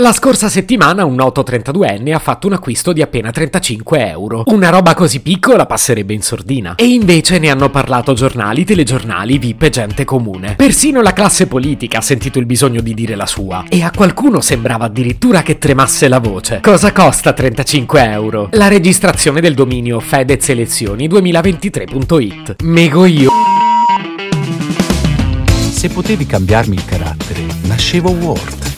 La scorsa settimana un noto 32enne ha fatto un acquisto di appena 35 euro. Una roba così piccola passerebbe in sordina. E invece ne hanno parlato giornali, telegiornali, VIP e gente comune. Persino la classe politica ha sentito il bisogno di dire la sua. E a qualcuno sembrava addirittura che tremasse la voce. Cosa costa 35 euro? La registrazione del dominio fedezelezioni2023.it. Mego io. Se potevi cambiarmi il carattere, nascevo Word.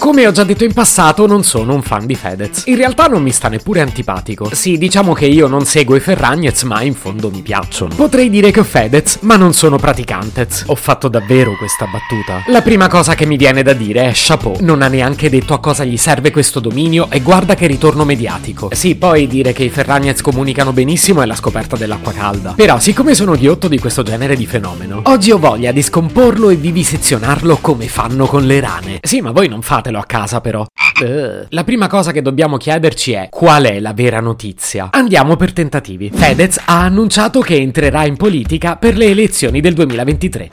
Come ho già detto in passato, non sono un fan di Fedez. In realtà non mi sta neppure antipatico. Sì, diciamo che io non seguo i Ferragnez, ma in fondo mi piacciono. Potrei dire che ho Fedez, ma non sono praticantez. Ho fatto davvero questa battuta. La prima cosa che mi viene da dire è chapeau. Non ha neanche detto a cosa gli serve questo dominio e guarda che ritorno mediatico. Sì, poi dire che i Ferragnez comunicano benissimo è la scoperta dell'acqua calda. Però, siccome sono ghiotto di questo genere di fenomeno, oggi ho voglia di scomporlo e vivisezionarlo come fanno con le rane. Sì, ma voi non fatelo a casa però. Uh. La prima cosa che dobbiamo chiederci è qual è la vera notizia. Andiamo per tentativi. Fedez ha annunciato che entrerà in politica per le elezioni del 2023.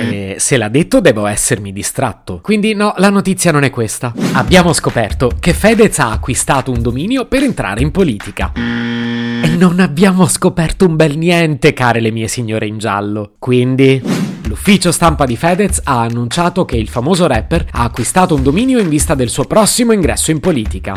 E se l'ha detto devo essermi distratto. Quindi no, la notizia non è questa. Abbiamo scoperto che Fedez ha acquistato un dominio per entrare in politica. E non abbiamo scoperto un bel niente, care le mie signore in giallo. Quindi... L'ufficio stampa di Fedez ha annunciato che il famoso rapper ha acquistato un dominio in vista del suo prossimo ingresso in politica.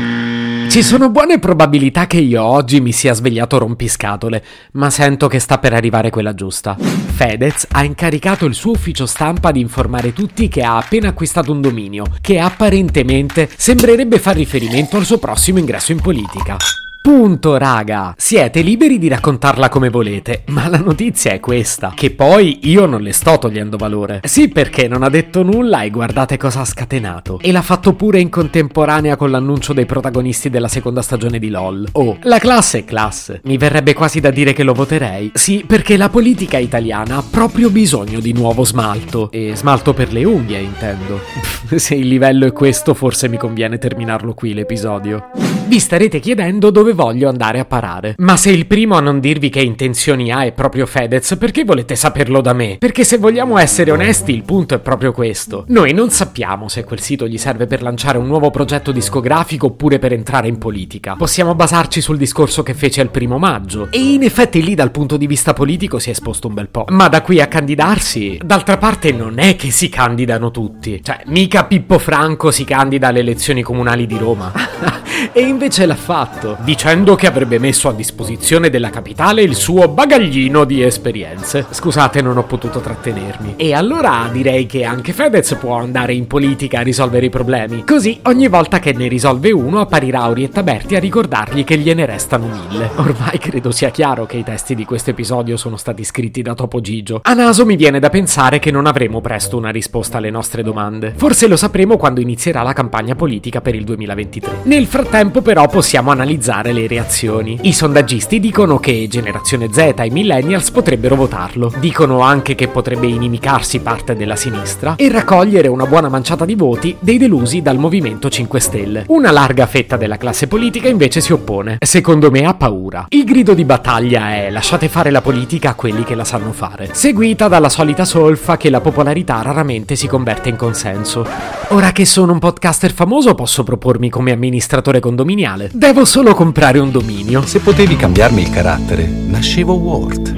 Ci sono buone probabilità che io oggi mi sia svegliato rompiscatole, ma sento che sta per arrivare quella giusta. Fedez ha incaricato il suo ufficio stampa di informare tutti che ha appena acquistato un dominio, che apparentemente sembrerebbe far riferimento al suo prossimo ingresso in politica. Punto, raga. Siete liberi di raccontarla come volete, ma la notizia è questa. Che poi io non le sto togliendo valore. Sì, perché non ha detto nulla e guardate cosa ha scatenato. E l'ha fatto pure in contemporanea con l'annuncio dei protagonisti della seconda stagione di LOL. Oh, la classe è classe. Mi verrebbe quasi da dire che lo voterei. Sì, perché la politica italiana ha proprio bisogno di nuovo smalto. E smalto per le unghie, intendo. Se il livello è questo, forse mi conviene terminarlo qui l'episodio. Vi starete chiedendo dove voglio andare a parare. Ma se il primo a non dirvi che intenzioni ha è proprio Fedez, perché volete saperlo da me? Perché se vogliamo essere onesti, il punto è proprio questo. Noi non sappiamo se quel sito gli serve per lanciare un nuovo progetto discografico oppure per entrare in politica. Possiamo basarci sul discorso che fece il primo maggio. E in effetti lì dal punto di vista politico si è esposto un bel po'. Ma da qui a candidarsi, d'altra parte non è che si candidano tutti. Cioè, mica Pippo Franco si candida alle elezioni comunali di Roma. e invece l'ha fatto, dicendo che avrebbe messo a disposizione della capitale il suo bagaglino di esperienze. Scusate, non ho potuto trattenermi. E allora direi che anche Fedez può andare in politica a risolvere i problemi. Così ogni volta che ne risolve uno apparirà Orietta Berti a ricordargli che gliene restano mille. Ormai credo sia chiaro che i testi di questo episodio sono stati scritti da Topo Gigio. A naso mi viene da pensare che non avremo presto una risposta alle nostre domande. Forse lo sapremo quando inizierà la campagna politica per il 2023. Nel frattempo però possiamo analizzare le reazioni. I sondaggisti dicono che generazione Z e millennials potrebbero votarlo. Dicono anche che potrebbe inimicarsi parte della sinistra e raccogliere una buona manciata di voti dei delusi dal Movimento 5 Stelle. Una larga fetta della classe politica invece si oppone. Secondo me ha paura. Il grido di battaglia è lasciate fare la politica a quelli che la sanno fare, seguita dalla solita solfa che la popolarità raramente si converte in consenso. Ora che sono un podcaster famoso posso propormi come amministratore condominiale. Devo solo comprare un dominio. Se potevi cambiarmi il carattere, nascevo Word.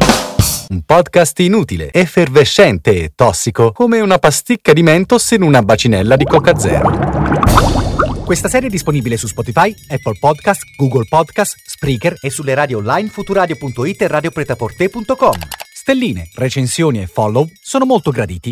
Un podcast inutile, effervescente e tossico, come una pasticca di mentos in una bacinella di Coca Zero. Questa serie è disponibile su Spotify, Apple Podcast, Google Podcast, Spreaker e sulle radio online futuradio.it e radiopretaporte.com. Stelline, recensioni e follow sono molto graditi.